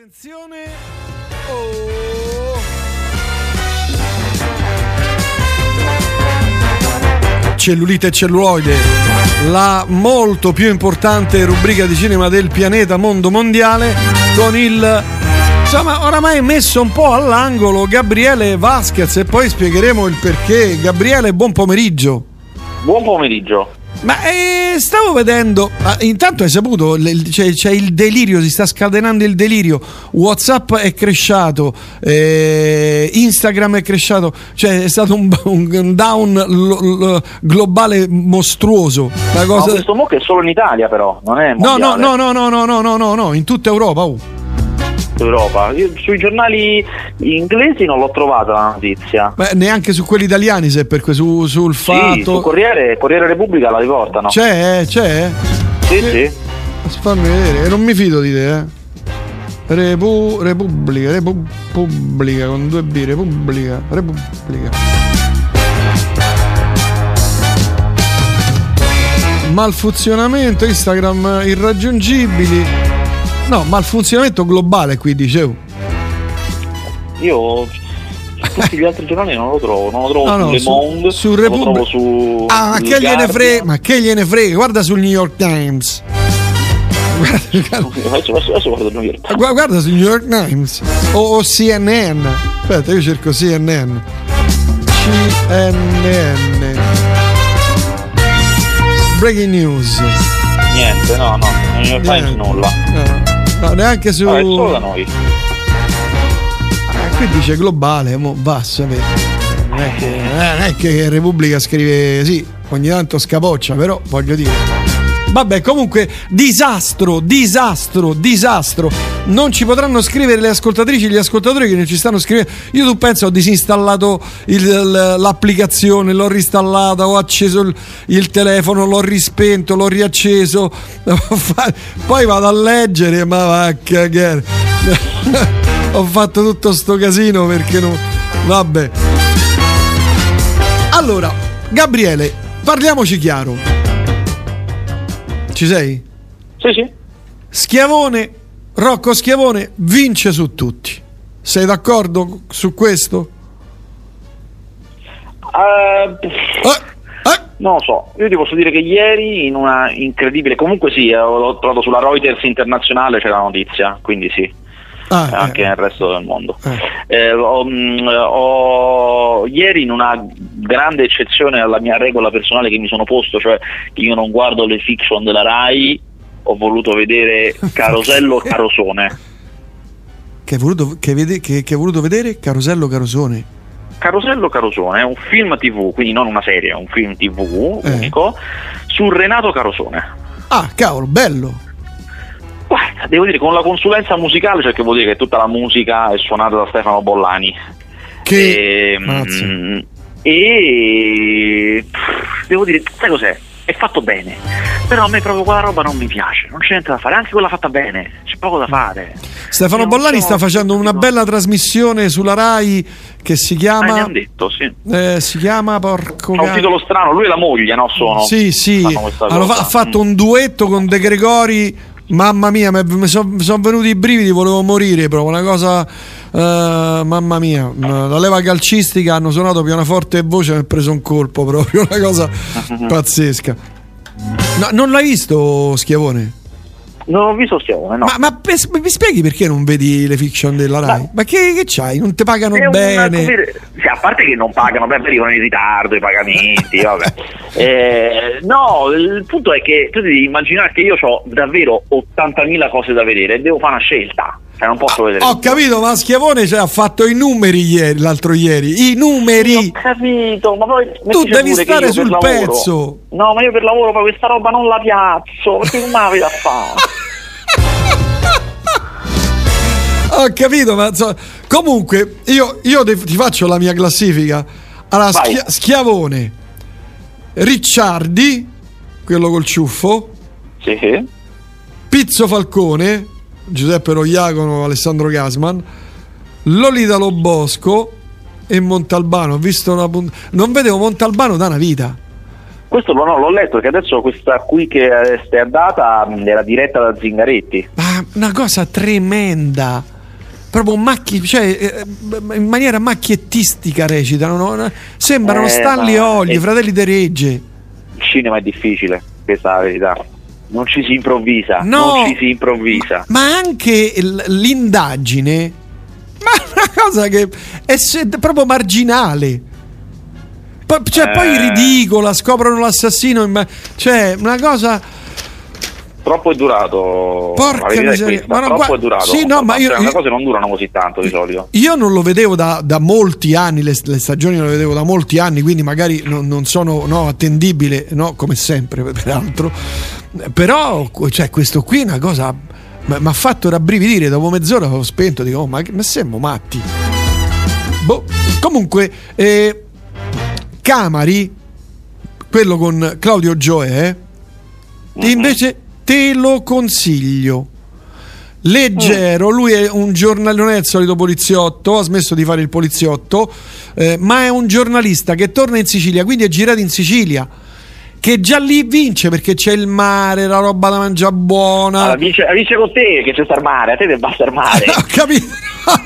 Attenzione. Oh. Cellulite e celluloide, la molto più importante rubrica di cinema del pianeta mondo mondiale con il insomma oramai messo un po' all'angolo Gabriele Vasquez e poi spiegheremo il perché. Gabriele, buon pomeriggio. Buon pomeriggio. Ma eh, stavo vedendo, ah, intanto hai saputo, le- c'è, c'è il delirio, si sta scatenando il delirio, Whatsapp è cresciato, eh, Instagram è cresciato, cioè è stato un, un down lo- lo- globale mostruoso. La Ma cosa... questo mo che è solo in Italia però, non è No, no, mondiale. no, no, no, no, no, no, no, no, in tutta Europa. oh. Europa. Io sui giornali inglesi non l'ho trovata la notizia. Beh, neanche su quelli italiani, se per su- sul Sì, fatto... su Corriere, Corriere Repubblica la riportano. C'è, c'è? Sì, sì. Fammi vedere, e non mi fido di te, eh. Repu- Repubblica, Repubblica con due B, Repubblica, Repubblica. Malfunzionamento, Instagram irraggiungibili. No, malfunzionamento globale qui dicevo. Io su tutti gli altri giornali non lo trovo, non lo trovo No, su no, Le su- Monde, su lo Repubblica- trovo su Ah, ma il che gliene frega? Ma che gliene frega? Guarda sul New York Times. Guarda, Adesso, adesso, adesso guardo il New York Times. Gu- Guarda sul New York Times o, o CNN. Aspetta, io cerco CNN. CNN. Breaking news. Niente, no, no, New York Times nulla. No, no, neanche su. No, è solo da noi. Ah, qui dice globale, mo a sapere. Non è, che, eh, non è che Repubblica scrive sì, ogni tanto scapoccia, però voglio dire. Vabbè, comunque, disastro, disastro, disastro. Non ci potranno scrivere le ascoltatrici e gli ascoltatori che non ci stanno scrivendo. Io tu penso ho disinstallato il- l'applicazione, l'ho reinstallata, ho acceso il, il telefono, l'ho rispento, l'ho riacceso. Poi vado a leggere, ma va cagare. ho fatto tutto sto casino perché non. Vabbè. Allora, Gabriele, parliamoci chiaro. Ci sei? Sì, sì. Schiavone, Rocco Schiavone vince su tutti. Sei d'accordo su questo? Eh, Eh, eh, Non lo so, io ti posso dire che ieri in una incredibile, comunque sì, eh, l'ho trovato sulla Reuters internazionale c'è la notizia, quindi sì, ah, anche eh, nel resto del mondo. eh. Eh, ho, mm, ho- ieri in una grande eccezione alla mia regola personale che mi sono posto, cioè che io non guardo le fiction della RAI, ho voluto vedere Carosello Carosone. Che, hai voluto, che, vede- che- che voluto vedere? Carosello Carosone. Carosello Carosone è un film tv, quindi non una serie, è un film tv Eh. unico, su Renato Carosone. Ah, cavolo, bello. Guarda, devo dire con la consulenza musicale, cioè che vuol dire che tutta la musica è suonata da Stefano Bollani. Che. Ehm, e pff, devo dire, sai cos'è? È fatto bene, però a me proprio quella roba non mi piace, non c'è niente da fare, anche quella fatta bene, c'è poco da fare. Stefano Io Bollani sta facendo una bella trasmissione sulla Rai che si Ah, chiama. hanno detto, sì. eh, si chiama porco Ha un titolo strano, lui e la moglie, no? Sono. Sì, sì, cosa. ha fatto un duetto con De Gregori. Mamma mia, mi sono venuti i brividi, volevo morire proprio. Una cosa, eh, mamma mia, la leva calcistica hanno suonato pianoforte e voce. Mi ha preso un colpo proprio, una cosa pazzesca. No, non l'hai visto, Schiavone? Non ho visto Schiavone, no. Ma, ma mi spieghi perché non vedi le fiction della Rai? Ma- Ma che, che c'hai? Non ti pagano una- bene? dire, sì, a parte che non pagano, beh, arrivano in ritardo i pagamenti, vabbè. Eh, no, il punto è che tu devi immaginare che io ho davvero 80.000 cose da vedere e devo fare una scelta. Cioè, non posso vedere. Ho capito, ma Schiavone cioè, ha fatto i numeri ieri, l'altro ieri. I numeri! Ho capito, ma poi Tu devi stare sul lavoro- pezzo. No, ma io per lavoro poi questa roba non la piazzo, perché come la vedo a fare? Ho capito, ma insomma, comunque io, io ti faccio la mia classifica. Allora, Vai. Schia- Schiavone, Ricciardi, quello col ciuffo, sì. Pizzo Falcone, Giuseppe Roiacono, Alessandro Gasman, Lolita Lobosco e Montalbano. Ho visto una punt- Non vedevo Montalbano da una vita. Questo no, l'ho letto perché adesso questa qui che è andata era diretta da Zingaretti. Ma una cosa tremenda. Proprio macchi, cioè, eh, in maniera macchiettistica recitano. No? Sembrano eh, Stanley Olli, è... fratelli de Regge. Il cinema è difficile, questa è la verità. Non ci si improvvisa. No, non ci si improvvisa. Ma, anche l'indagine. Ma è una cosa che è proprio marginale. Cioè, eh. poi ridicola, scoprono l'assassino. Cioè, una cosa troppo è durato. Porca miseria, ma no, troppo è durato. Sì, no, ma io, le cose non durano così tanto di solito. Io non lo vedevo da, da molti anni, le, le, stagioni non le vedevo da molti anni, quindi magari non, non sono no, attendibile, no, come sempre, peraltro. Però, cioè, questo qui è una cosa. Mi ha fatto rabbrividire dopo mezz'ora ho spento dico oh, ma, ma siamo matti boh. comunque eh, Camari, quello con Claudio Gioè, eh, mm-hmm. invece te lo consiglio. Leggero, mm. lui è un giornalista, non è il solito poliziotto, ha smesso di fare il poliziotto, eh, ma è un giornalista che torna in Sicilia, quindi è girato in Sicilia che già lì vince perché c'è il mare, la roba da mangiare buona. Allora, vince, vince, con te che c'è sta il mare, a te deve basta il mare. Ho capito.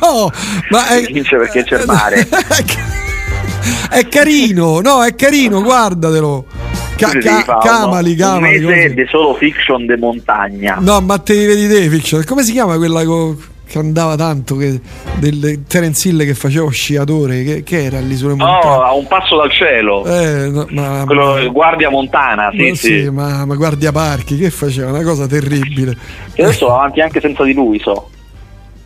No, ma è, vince perché c'è il mare. è carino, no, è carino, guardatelo. Ca- ca- camali, camali. Un mese di solo fiction de montagna. No, ma te li vedi te fiction. Come si chiama quella co- che andava tanto? Che, del Terence Hill che faceva sciatore? Che, che era lì sulle montagne? No, a un passo dal cielo. Eh, no, ma, Quello, ma, guardia montana, sì, ma, sì. sì ma, ma, guardia parchi, che faceva? Una cosa terribile. E adesso va avanti anche senza di lui, so.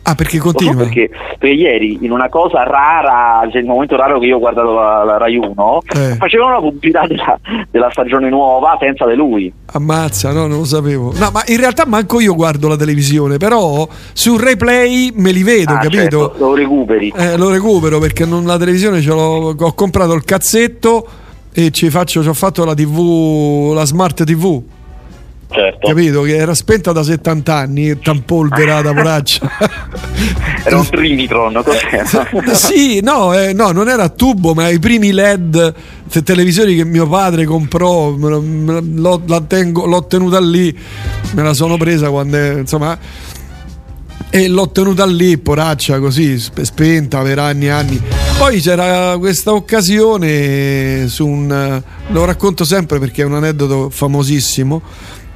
Ah, perché continua? Perché, perché, ieri, in una cosa rara, cioè il momento raro che io ho guardato la, la Rai 1, eh. facevano la pubblicità della, della, stagione nuova senza di lui. Ammazza, no, non lo sapevo. No, ma in realtà manco io guardo la televisione, però sul replay me li vedo, ah, capito? Certo, lo recuperi. Eh, lo recupero perché non la televisione ce l'ho, ho comprato il cazzetto e ci faccio, ci ho fatto la TV, la smart TV certo. capito? Che era spenta da 70 anni, tampolverata, poraccia. era un Trinitron, cos'era? Sì, no, eh, no, non era a tubo, ma i primi LED televisori che mio padre comprò, l'ho, tengo, l'ho tenuta lì, me la sono presa quando, insomma e l'ho tenuta lì, poraccia, così spenta per anni e anni. Poi c'era questa occasione su un. lo racconto sempre perché è un aneddoto famosissimo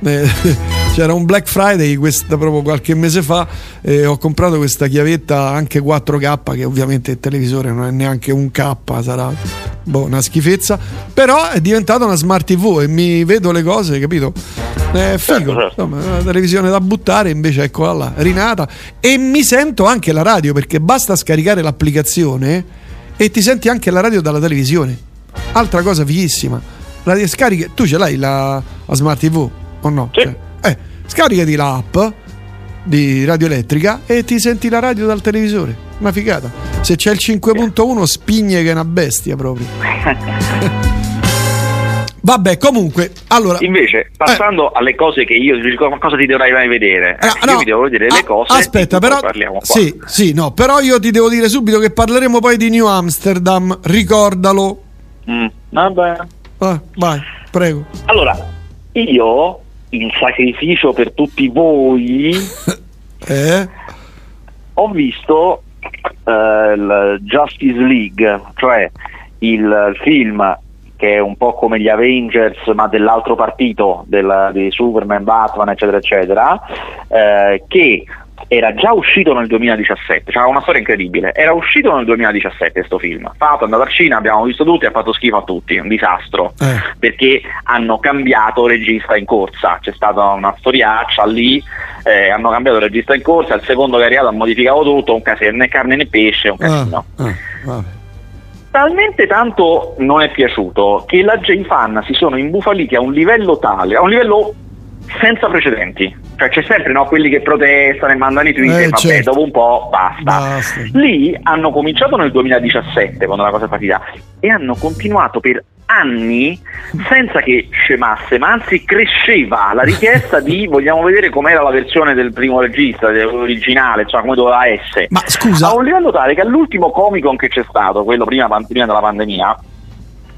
eh, c'era un Black Friday questa, proprio qualche mese fa e ho comprato questa chiavetta anche 4K che ovviamente il televisore non è neanche un K sarà boh, una schifezza però è diventata una smart tv e mi vedo le cose capito? È figo certo, certo. Insomma, una televisione da buttare invece eccola là rinata. E mi sento anche la radio perché basta scaricare l'applicazione e ti senti anche la radio dalla televisione. Altra cosa fighissima. La scariche tu ce l'hai la, la smart tv o no? Sì. Cioè, eh, scaricati l'app di radio elettrica e ti senti la radio dal televisore. Una figata. Se c'è il 5.1 spigne che è una bestia proprio. Vabbè, comunque, allora. Invece, passando eh, alle cose che io dico, cosa ti dovrai mai vedere? Eh, no, io mi devo vedere le ah, cose. Aspetta, però. Parliamo qua. Sì, sì, no, però io ti devo dire subito che parleremo poi di New Amsterdam. Ricordalo. Mm, vabbè. Ah, vai, prego. Allora, io in sacrificio per tutti voi, eh? ho visto eh, il Justice League, cioè il film che è un po' come gli Avengers ma dell'altro partito del, di Superman, Batman eccetera eccetera eh, che era già uscito nel 2017, cioè una storia incredibile, era uscito nel 2017 questo film, fatto, è andato al cinema, abbiamo visto tutti, ha fatto schifo a tutti, un disastro, eh. perché hanno cambiato regista in corsa, c'è stata una storiaccia lì, eh, hanno cambiato regista in corsa, il secondo che è arrivato ha modificato tutto, un casino, né carne né pesce, un casino. Ah, ah, talmente tanto non è piaciuto che la J-Fan si sono imbufaliti a un livello tale, a un livello senza precedenti. Cioè c'è sempre no, quelli che protestano e mandano i tweet, eh, vabbè, certo. dopo un po' basta. basta. Lì hanno cominciato nel 2017 quando la cosa è partita e hanno continuato per anni senza che scemasse, ma anzi cresceva la richiesta di vogliamo vedere com'era la versione del primo regista, dell'originale, cioè come doveva essere. Ma scusa. A un livello tale che all'ultimo Comic Con che c'è stato, quello prima, prima della pandemia,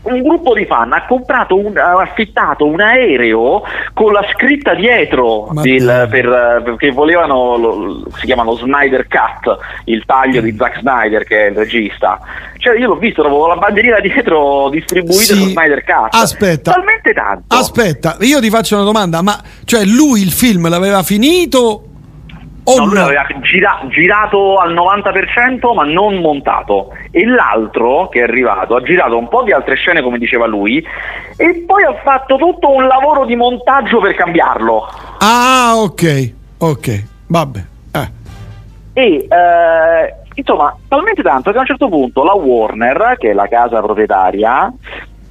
un gruppo di fan ha comprato un, ha affittato un aereo con la scritta dietro del, per, perché volevano lo, si chiamano Snyder Cut il taglio di Zack Snyder che è il regista cioè io l'ho visto avevo la bandierina dietro distribuita Sì. su Snyder Cut Aspetta. talmente tanto Aspetta, io ti faccio una domanda, ma cioè lui il film l'aveva finito o No, lui no? l'aveva gira- girato al 90% ma non montato e l'altro che è arrivato ha girato un po' di altre scene come diceva lui e poi ha fatto tutto un lavoro di montaggio per cambiarlo Ah, ok, ok, vabbè. Eh. e eh, insomma talmente tanto che a un certo punto la Warner che è la casa proprietaria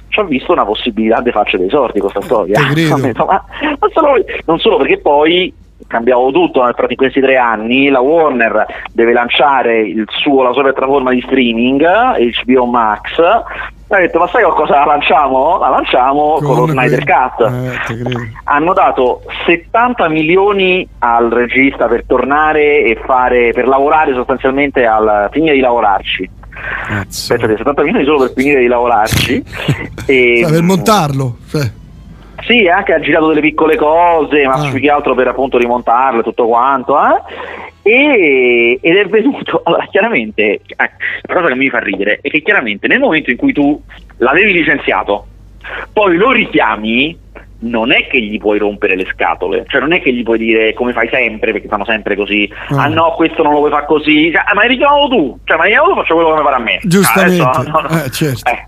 ci ha visto una possibilità di farci dei soldi con questa storia non solo, non solo perché poi cambiavo tutto nel- in questi tre anni la Warner deve lanciare il suo, la sua piattaforma di streaming HBO Max ha detto ma sai qualcosa la lanciamo? la lanciamo con, lo Snyder Cut Eh, hanno dato 70 milioni al regista per tornare e fare per lavorare sostanzialmente al finire di lavorarci Cazzo. Pensate, 70 milioni solo per finire di lavorarci e, Cioè, per montarlo. cioè. Sì, anche ha girato delle piccole cose, ma Ah. più che altro per appunto rimontarle tutto quanto. eh. E, ed è venuto, allora chiaramente, eh, la cosa che mi fa ridere è che chiaramente nel momento in cui tu l'avevi licenziato, poi lo richiami, non è che gli puoi rompere le scatole, cioè non è che gli puoi dire come fai sempre, perché fanno sempre così, Ah. ah no, questo non lo vuoi fare così, cioè, ah, ma hai richiamato tu, cioè ma io faccio quello che mi pare a me. Giustamente, Ah, adesso, no, no, no. eh, certo. Eh,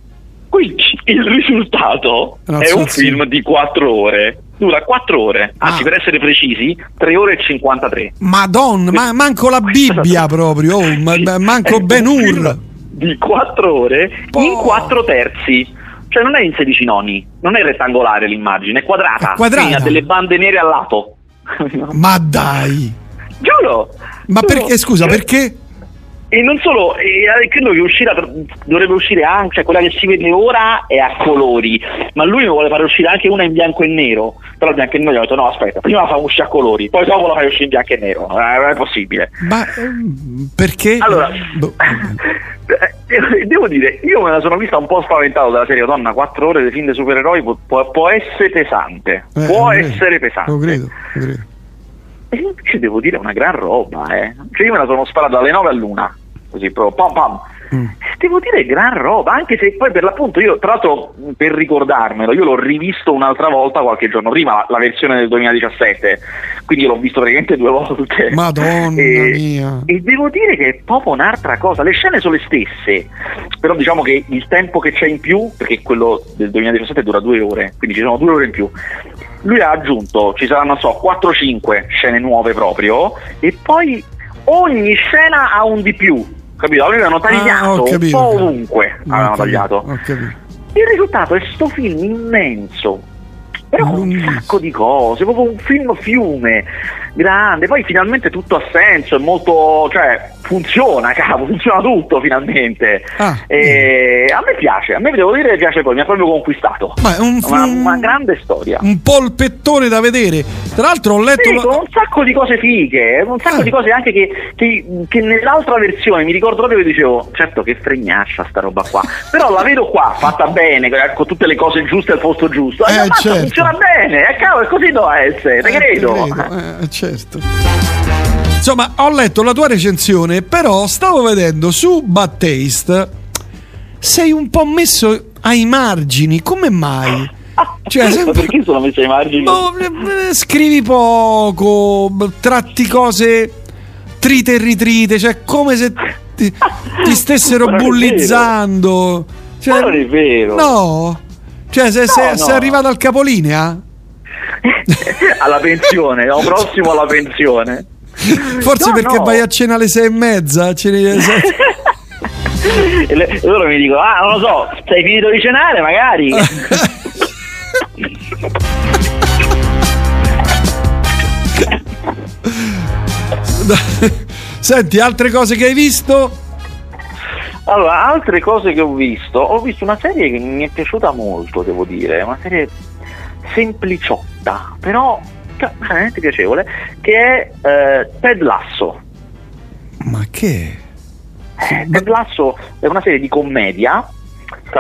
Qui il risultato No, è un film di 4 ore. Dura 4 ore, anzi Ah. per essere precisi 3 ore e 53. Madonna, ma manco la Bibbia proprio, oh, ma- ma- manco Ben Hur. Di 4 ore in Oh. 4 terzi. Cioè non è in 16 noni, non è rettangolare l'immagine, è quadrata. È quadrata. Quindi ha delle bande nere al lato. Ma dai. Giuro! Ma Giuro. perché, scusa, perché? E non solo, e, eh, credo che uscirà, dovrebbe uscire anche, cioè quella che si vede ora è a colori, ma lui vuole fare uscire anche una in bianco e nero, però il bianco e nero gli ho detto no aspetta, prima la fa uscire a colori, poi dopo la fai uscire in bianco e nero, Eh, non è possibile. Ma perché? Allora, Boh, eh, devo dire, io me la sono vista un po' spaventato dalla serie, donna, 4 ore di film di supereroi può, può- essere pesante, eh, può essere pesante. Lo credo, lo credo. E devo dire una gran roba, eh. Cioè io me la sono sparata dalle 9 all'una, così proprio pam pam. Mm. Devo dire gran roba, anche se poi per l'appunto io, tra l'altro per ricordarmelo, io l'ho rivisto un'altra volta qualche giorno prima, la, versione del 2017, quindi l'ho visto praticamente due volte. Madonna e, mia. E devo dire che è proprio un'altra cosa, le scene sono le stesse, però diciamo che il tempo che c'è in più, perché quello del 2017 dura due ore, quindi ci sono due ore in più, lui ha aggiunto, ci saranno, so, 4-5 scene nuove proprio, e poi ogni scena ha un di più, capito? Avevano tagliato Ah, ho un capito, po' capito. ovunque, Ho avevano capito, tagliato. Capito. Il risultato è sto film immenso, però con un sacco di cose, proprio un film fiume, grande, poi finalmente tutto ha senso, è molto, cioè funziona, cavolo, funziona tutto finalmente. Ah, E a me piace, a me devo dire che piace poi, mi ha proprio conquistato. Ma è un, Una, un- una grande storia. un polpettone da vedere. Tra l'altro ho letto... Sì, la- un sacco di cose fighe, un sacco Eh. di cose anche che, che- che nell'altra versione mi ricordo proprio che dicevo, certo che fregnaccia sta roba qua, però la vedo qua, fatta bene, con tutte le cose giuste al posto giusto, Eh, certo. funziona bene, e cavolo, così doveva essere, te Eh, credo. credo, eh, certo. Insomma, ho letto la tua recensione, però stavo vedendo su Bad Taste sei un po' messo ai margini, come mai? Cioè, Ma sempre- perché sono messo ai margini? Boh, eh, scrivi poco, tratti cose trite e ritrite, cioè come se ti, ti stessero bullizzando. Cioè, Ma non è vero. No. Cioè, se, se- no. sei arrivato al capolinea? alla pensione, l'anno prossimo alla pensione. Forse No, perché no. vai a cena alle sei e mezza? Ce ne- e, le- e loro mi dicono, ah, non lo so, sei finito di cenare magari? Senti, altre cose che hai visto? Allora, altre cose che ho visto, ho visto una serie che mi è piaciuta molto, devo dire, una serie sempliciotta, però veramente piacevole, che è eh, Ted Lasso. Ma che? Eh, Ted Lasso è una serie di commedia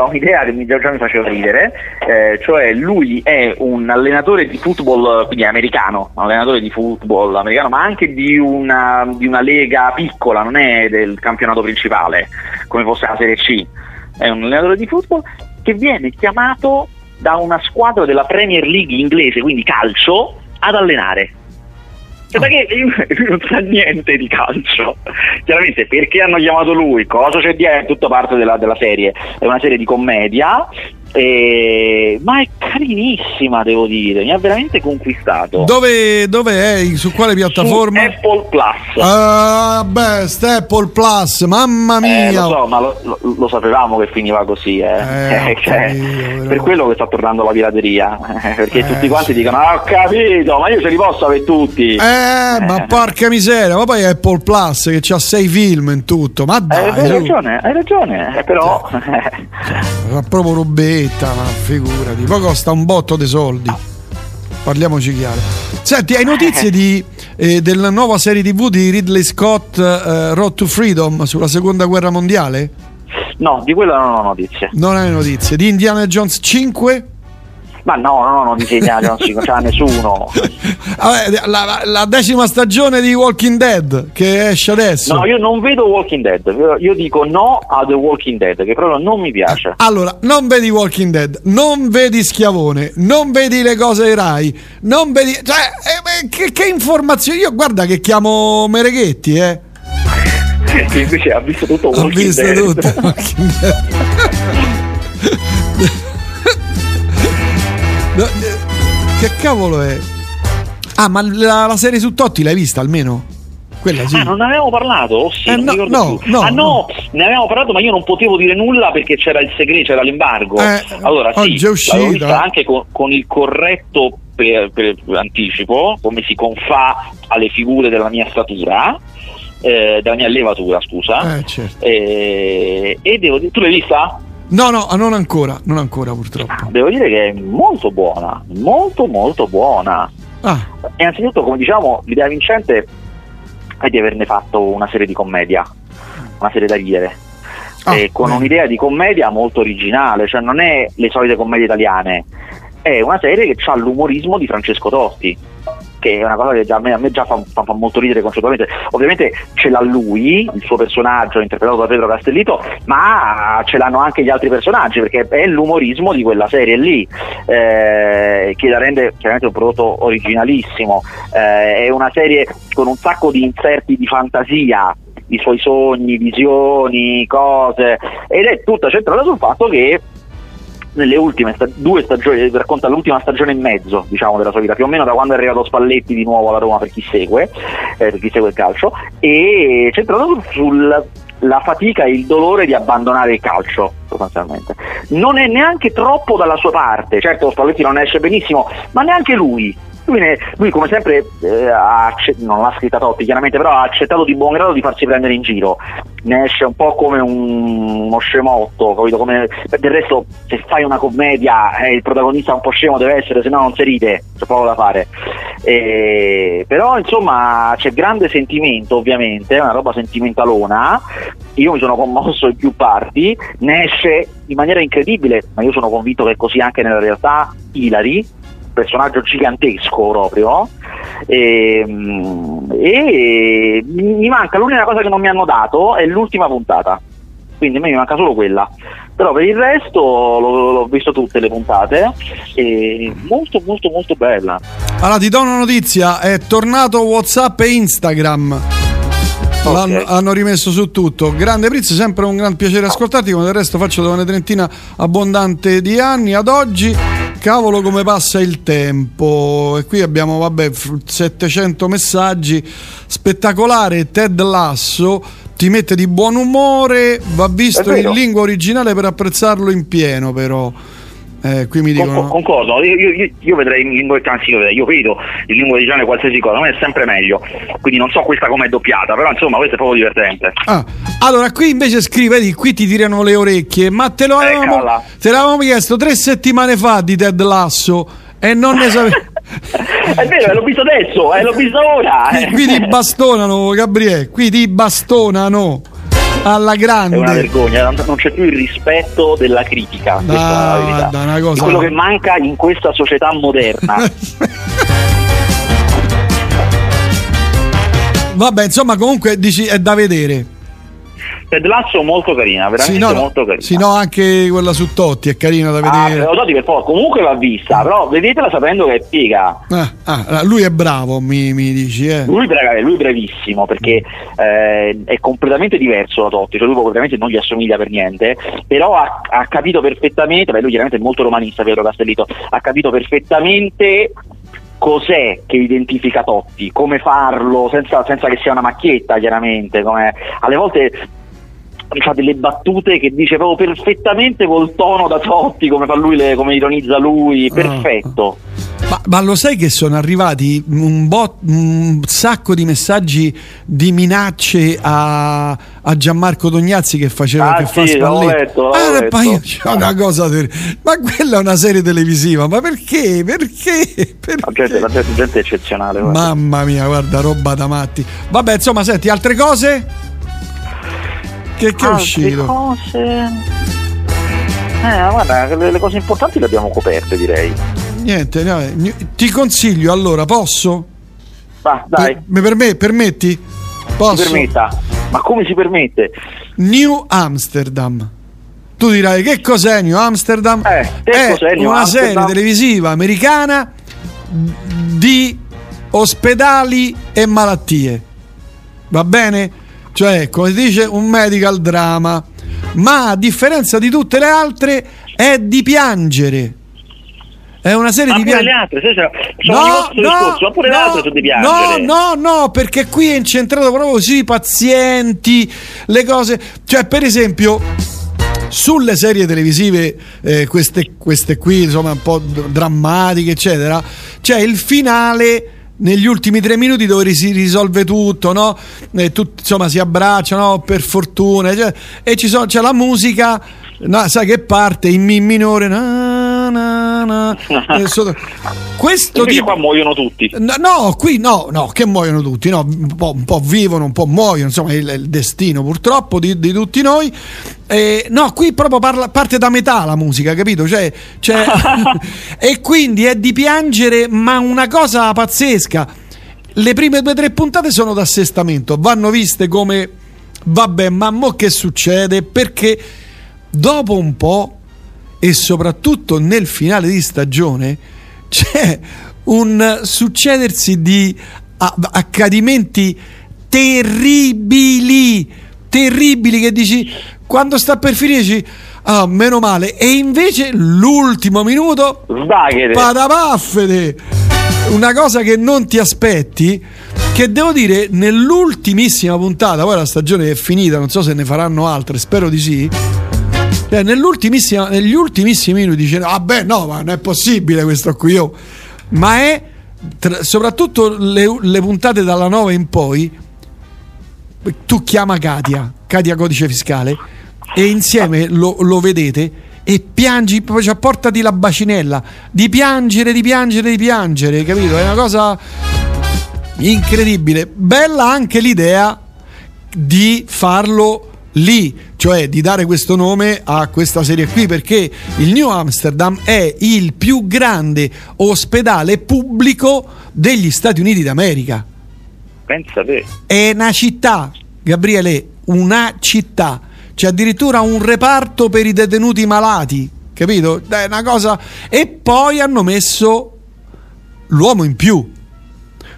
un'idea che mi già mi faceva ridere, eh, cioè lui è un allenatore di football, quindi americano, un allenatore di football americano, ma anche di una, di una lega piccola, non è del campionato principale, come fosse la Serie C, è un allenatore di football che viene chiamato da una squadra della Premier League inglese, quindi calcio, ad allenare. Cioè, perché lui non sa niente di calcio. Chiaramente perché hanno chiamato lui, cosa c'è dietro, è tutta parte della, della serie. È una serie di commedia eh, ma è carinissima, devo dire, mi ha veramente conquistato. Dove, dove è? Su quale piattaforma? Su Apple Plus. Ah, best Apple Plus, mamma mia. Eh, lo so, ma lo, lo, lo, sapevamo che finiva così, eh. eh cioè, capito, per quello che sta tornando la pirateria, perché eh, tutti quanti sì. dicono, ah, ho capito, ma io ce li posso avere tutti. Eh, ma porca miseria, ma poi Apple Plus che ha sei film in tutto, ma dai. hai ragione, hai ragione, però... Cioè, proprio robetta fretta, ma figurati. Poi costa un botto di soldi. Parliamoci chiaro. Senti, hai notizie di, eh, della nuova serie TV di Ridley Scott, eh, Road to Freedom, sulla seconda guerra mondiale? No, di quella non ho notizie. Non hai notizie. Di Indiana Jones 5? Ma no, no, non disegna non si c'ha nessuno. Vabbè, la, la, decima stagione di Walking Dead che esce adesso. No, io non vedo Walking Dead. Io dico no a The Walking Dead, che proprio non mi piace. Allora, non vedi Walking Dead, non vedi Schiavone, non vedi le cose Rai, non vedi. Cioè, eh, che, che informazioni? Io guarda che chiamo Mereghetti, eh. Invece ha visto tutto Walking Dead. Ha visto tutto Walking Dead. No, eh, che cavolo è? Ah, ma la, la, serie su Totti l'hai vista almeno? Quella sì. Ah, non ne avevamo parlato? Oh, sì, eh, no, no, no, ah, no, ne avevamo parlato, ma io non potevo dire nulla perché c'era il segreto, c'era l'embargo. Eh, allora, sì, è uscita. anche con, con il corretto per, per anticipo, come si confà alle figure della mia statura. Eh, della mia levatura, scusa. Eh, certo. eh, e devo dire, tu l'hai vista? No, no, non ancora, non ancora purtroppo. Devo dire che è molto buona, molto molto buona. Ah. Innanzitutto, come diciamo, l'idea vincente è di averne fatto una serie di commedia, una serie da ridere. Ah, con beh. un'idea di commedia molto originale, cioè non è le solite commedie italiane, è una serie che ha l'umorismo di Francesco Totti che è una cosa che già, a me, a me già fa, fa, fa, molto ridere concettualmente. Ovviamente ce l'ha lui, il suo personaggio interpretato da Pedro Castellito, ma ce l'hanno anche gli altri personaggi perché è l'umorismo di quella serie lì eh, che la rende chiaramente un prodotto originalissimo. Eh, è una serie con un sacco di inserti di fantasia i suoi sogni, visioni, cose ed è tutta centrata sul fatto che nelle ultime sta- due stagioni, racconta l'ultima stagione e mezzo diciamo, della sua vita, più o meno da quando è arrivato Spalletti di nuovo alla Roma per chi segue, eh, per chi segue il calcio, e centrato sulla fatica e il dolore di abbandonare il calcio sostanzialmente. Non è neanche troppo dalla sua parte, certo Spalletti non esce benissimo, ma neanche lui lui, ne, lui, come sempre eh, ha, non l'ha scritta Totti chiaramente, però ha accettato di buon grado di farsi prendere in giro. Ne esce un po' come un, uno scemotto, capito? Come, del resto se fai una commedia eh, il protagonista un po' scemo deve essere, se no non si ride, c'è poco da fare. Eh, però insomma c'è grande sentimento ovviamente, è una roba sentimentalona. Io mi sono commosso in più parti, ne esce in maniera incredibile, ma io sono convinto che così anche nella realtà, Ilari personaggio gigantesco proprio e, e, mi manca l'unica cosa che non mi hanno dato è l'ultima puntata quindi a me mi manca solo quella però per il resto l'ho, l'ho visto tutte le puntate e molto molto molto bella allora ti do una notizia è tornato whatsapp e instagram Okay. hanno rimesso su tutto. Grande Prizz, sempre un gran piacere ascoltarti. Come del resto faccio da una trentina abbondante di anni ad oggi cavolo come passa il tempo. E qui abbiamo vabbè 700 messaggi. Spettacolare Ted Lasso ti mette di buon umore va visto in lingua originale per apprezzarlo in pieno però eh, qui mi dicono... Con, concordo, io, io, io, vedrei in lingua anzi io, io vedo in lingua originale qualsiasi cosa, a me è sempre meglio. Quindi non so questa com'è doppiata, però insomma questo è proprio divertente. Ah, allora qui invece scrive di qui ti tirano le orecchie, ma te lo avevamo, te l'avevamo chiesto tre settimane fa di Ted Lasso e non ne sapevi. è vero, l'ho visto adesso, eh, l'ho visto ora. Qui, qui ti bastonano, Gabriele, qui ti bastonano. Alla grande. È una vergogna, non c'è più il rispetto della critica. No, questa è una cosa... quello che manca in questa società moderna. Vabbè, insomma, comunque dici è da vedere. Ted Lasso molto carina, veramente sì, no, molto carina. Sì, no, anche quella su Totti è carina da vedere. Ah, Totti per poi comunque va vista, però vedetela sapendo che è piega. Ah, ah, lui è bravo, mi, mi dici, eh. Lui, lui è bravissimo perché eh, è completamente diverso da Totti, cioè lui praticamente non gli assomiglia per niente, però ha, ha capito perfettamente, beh, lui chiaramente è molto romanista Pietro Castellito, ha capito perfettamente cos'è che identifica Totti, come farlo senza, senza che sia una macchietta chiaramente, come, alle volte fa delle battute che dice proprio perfettamente col tono da Totti, come fa lui, le, come ironizza lui, ah. perfetto. Ma, ma, lo sai che sono arrivati un, bot, un sacco di messaggi di minacce a, a Gianmarco Dognazzi che faceva ah, che sì, fa letto, ah, letto. Io, una cosa ter- ma quella è una serie televisiva ma perché perché, perché? La, gente, la gente è eccezionale guarda. mamma mia guarda roba da matti vabbè insomma senti altre cose che, che è uscito? Cose... Eh, guarda, le, le, cose importanti le abbiamo coperte, direi. Niente, no, ti consiglio allora, posso? Va, dai. Per, per me, permetti? Posso? Si permetta. Ma come si permette? New Amsterdam. Tu dirai che cos'è New Amsterdam? Eh, è cos'è New una Amsterdam? serie televisiva americana di ospedali e malattie. Va bene? Cioè come si dice un medical drama, ma a differenza di tutte le altre è di piangere. È una serie ma di piangere. le altre, sono no, no, discorso, pure no, le altre sono di piangere. No, no, no, perché qui è incentrato proprio sui pazienti, le cose, cioè per esempio sulle serie televisive, eh, queste, queste qui, insomma, un po' drammatiche, eccetera, c'è il finale negli ultimi tre minuti dove si risolve tutto, no? Tut, insomma, si abbracciano per fortuna, cioè, e ci sono, c'è la musica, no, sai che parte in mi minore. Na, na, na, questo Invece tipo... qua muoiono tutti. No, qui no, no, che muoiono tutti, no, un po', un po vivono, un po' muoiono, insomma, è il, il destino purtroppo di, di tutti noi. Eh, no, qui proprio parla, parte da metà la musica, capito? Cioè, cioè e quindi è di piangere, ma una cosa pazzesca. Le prime due o tre puntate sono d'assestamento, vanno viste come vabbè, ma mo che succede? Perché dopo un po' e soprattutto nel finale di stagione c'è un succedersi di accadimenti terribili, terribili che dici quando sta per finire dici ah, meno male. E invece l'ultimo minuto padapaffede una cosa che non ti aspetti che devo dire nell'ultimissima puntata poi la stagione è finita non so se ne faranno altre spero di sì cioè, nell'ultimissima, negli ultimissimi minuti dice vabbè no ma non è possibile questo qui io ma è tra, soprattutto le, le puntate dalla 9 in poi tu chiama Katia Katia codice fiscale e insieme lo, lo vedete e piangi, cioè portati la bacinella di piangere, di piangere, di piangere, capito? È una cosa incredibile. Bella anche l'idea di farlo lì, cioè di dare questo nome a questa serie qui, perché il New Amsterdam è il più grande ospedale pubblico degli Stati Uniti d'America. Pensa te. È una città, Gabriele, una città. C'è addirittura un reparto per i detenuti malati, capito? È una cosa. E poi hanno messo l'uomo in più,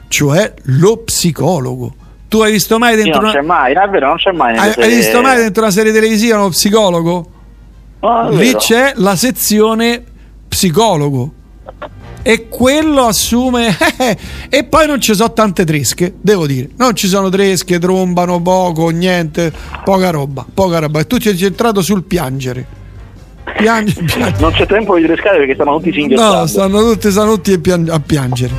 cioè lo psicologo. Tu hai visto mai dentro non una... c'è mai, è vero, non c'è mai. Hai, serie... hai, visto mai dentro una serie televisiva uno psicologo? Oh, Lì c'è la sezione psicologo e quello assume e poi non ci sono tante tresche devo dire non ci sono tresche trombano poco niente poca roba poca roba e tu ci hai centrato sul piangere Piange, piange. non c'è tempo di trescare perché stanno tutti singhiozzando no stanno tutti, stanno tutti a piangere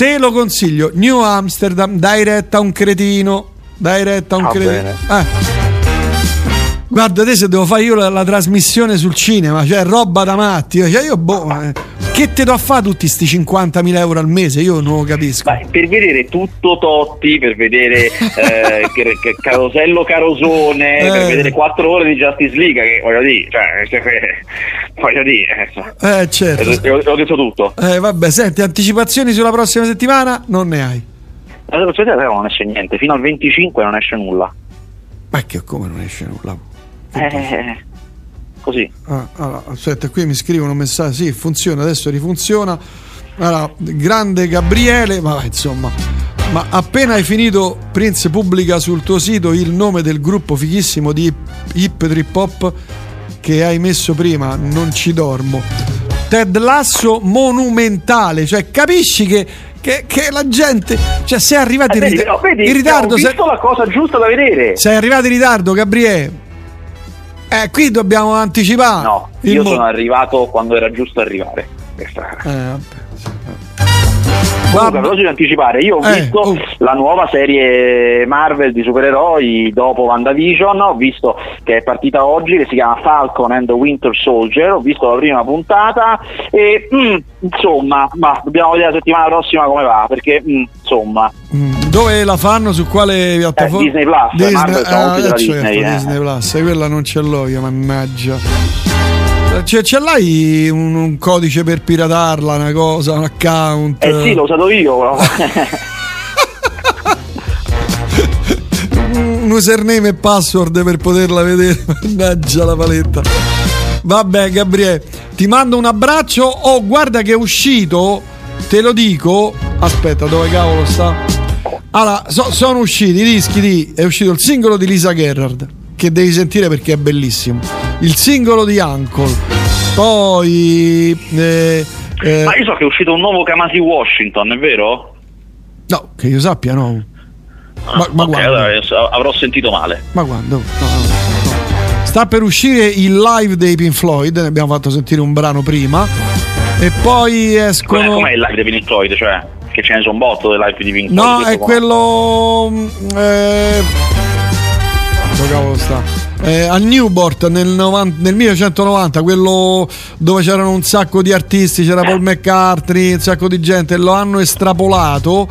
te lo consiglio. New Amsterdam dai retta a un cretino. Dai retta a un ah, cretino. eh. Guarda, adesso devo fare io la, la trasmissione sul cinema, cioè roba da matti. Cioè io, boh, eh, che te do a fare tutti questi 50.000 euro al mese? Io non lo capisco. Beh, per vedere tutto Totti, per vedere eh, Carosello Carosone, eh. per vedere 4 ore di Justice League, che voglio dire, cioè, voglio dire, eh, certo. ho, ho detto tutto. Eh, vabbè, senti, anticipazioni sulla prossima settimana non ne hai. La prossima settimana non esce niente, fino al 25 non esce nulla. Ma che come non esce nulla? Eh, così. Ah, allora, aspetta, qui mi scrivono messaggi. Sì, funziona, adesso rifunziona. Allora, grande Gabriele, ma insomma, ma appena hai finito, Prince pubblica sul tuo sito il nome del gruppo fighissimo di hip trip hop che hai messo prima. Non ci dormo. Ted Lasso monumentale, cioè capisci che che, che, la gente cioè sei arrivato in, vedi, no, vedi, in ritardo ho visto sei, la cosa giusta da vedere sei arrivato in ritardo Gabriele eh, qui dobbiamo anticipare. No, io mo- sono arrivato quando era giusto arrivare. Eh. Comunque, proposito di anticipare, io ho eh, visto oh. la nuova serie Marvel di supereroi dopo WandaVision, ho visto che è partita oggi, che si chiama Falcon and the Winter Soldier, ho visto la prima puntata e mm, insomma, bah, dobbiamo vedere la settimana prossima come va, perché mm, insomma... Mm, dove la fanno? Su quale piattaforma? Eh, Disney Plus, Disney, Marvel ah, eh, certo, Disney, eh. Disney Plus, quella non ce l'ho io, mannaggia. Cioè, ce l'hai un, un, codice per piratarla, una cosa, un account? Eh sì, l'ho usato io. un username e password per poterla vedere. Mannaggia la paletta. Vabbè, Gabriele, ti mando un abbraccio. Oh, guarda che è uscito, te lo dico. Aspetta, dove cavolo sta? Allora, so, sono usciti i dischi di. È uscito il singolo di Lisa Gerrard, che devi sentire perché è bellissimo il singolo di Uncle. Poi. Eh, eh, ma io so che è uscito un nuovo Kamasi Washington, è vero? No, che io sappia, no. Ah, ma, ma okay, allora avrò sentito male. Ma quando? No, no, no. Sta per uscire il live dei Pink Floyd, ne abbiamo fatto sentire un brano prima. E poi escono. Com'è, com'è il live dei Pink Floyd? Cioè, che ce ne sono botto del live di Pink Floyd? No, è quello. Eh, dove cavolo sta? Eh, a Newport nel, 90, nel, 1990, quello dove c'erano un sacco di artisti, c'era Paul McCartney, un sacco di gente, lo hanno estrapolato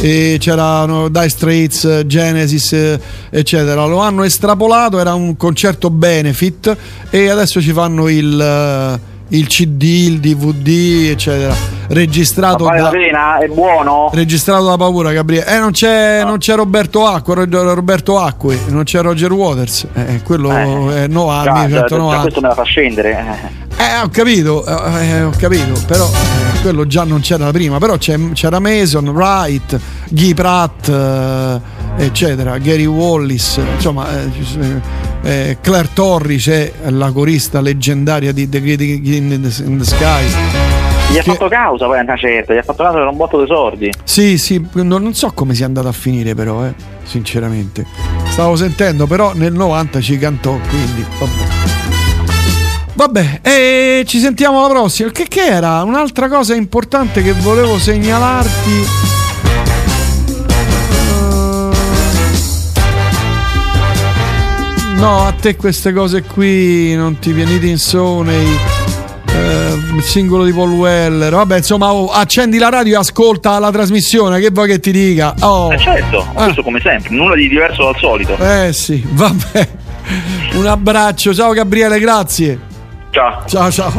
e c'erano Dire Straits, Genesis, eccetera. Lo hanno estrapolato, era un concerto benefit e adesso ci fanno il il CD, il DVD, eccetera. Registrato vale da, la pena? È buono? Registrato da paura, Gabriele. Eh, non c'è, no. non c'è Roberto Acqua, Roberto Acqui, non c'è Roger Waters. Eh, eh quello eh. è 9 anni, 190. Questo me la fa scendere. Eh, ho capito, eh, eh ho capito, però eh, quello già non c'era prima, però c'era Mason, Wright, Guy Pratt, eccetera, Gary Wallis, insomma eh, Claire Torris è la corista leggendaria di The Great in the, Sky. Gli ha fatto causa poi a una certa, gli ha fatto causa per un botto di sordi. Sì, sì, non, so come sia andata a finire però, eh, sinceramente. Stavo sentendo, però nel 90 ci cantò, quindi vabbè. Vabbè, e ci sentiamo alla prossima. Che, che era? Un'altra cosa importante che volevo segnalarti No, a te queste cose qui non ti vieni in Sony. Eh, il singolo di Paul Weller. Vabbè, insomma, oh, accendi la radio e ascolta la trasmissione. Che vuoi che ti dica? Oh. Eh certo, ah. questo come sempre, nulla di diverso dal solito. Eh sì, vabbè. Un abbraccio, ciao Gabriele, grazie. 加加上